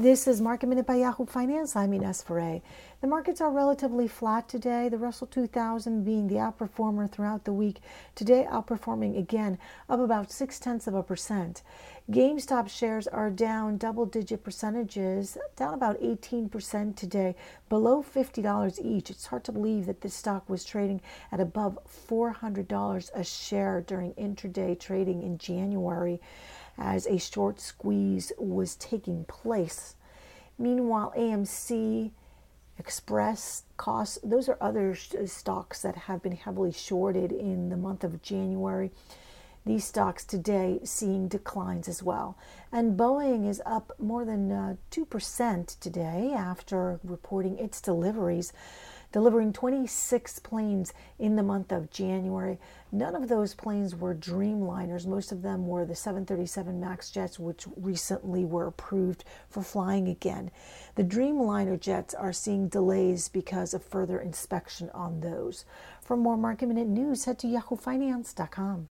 This is Market Minute by Yahoo Finance. I'm Ines Ferre. The markets are relatively flat today. The Russell 2000 being the outperformer throughout the week. Today, outperforming again, up about six tenths of a percent. GameStop shares are down double digit percentages, down about 18% today, below $50 each. It's hard to believe that this stock was trading at above $400 a share during intraday trading in January as a short squeeze was taking place. Meanwhile, AMC, Express, Koss, those are other stocks that have been heavily shorted in the month of January. These stocks today seeing declines as well. And Boeing is up more than uh, 2% today after reporting its deliveries delivering 26 planes in the month of January. None of those planes were Dreamliners. Most of them were the 737 MAX jets, which recently were approved for flying again. The Dreamliner jets are seeing delays because of further inspection on those. For more market minute news, head to yahoofinance.com.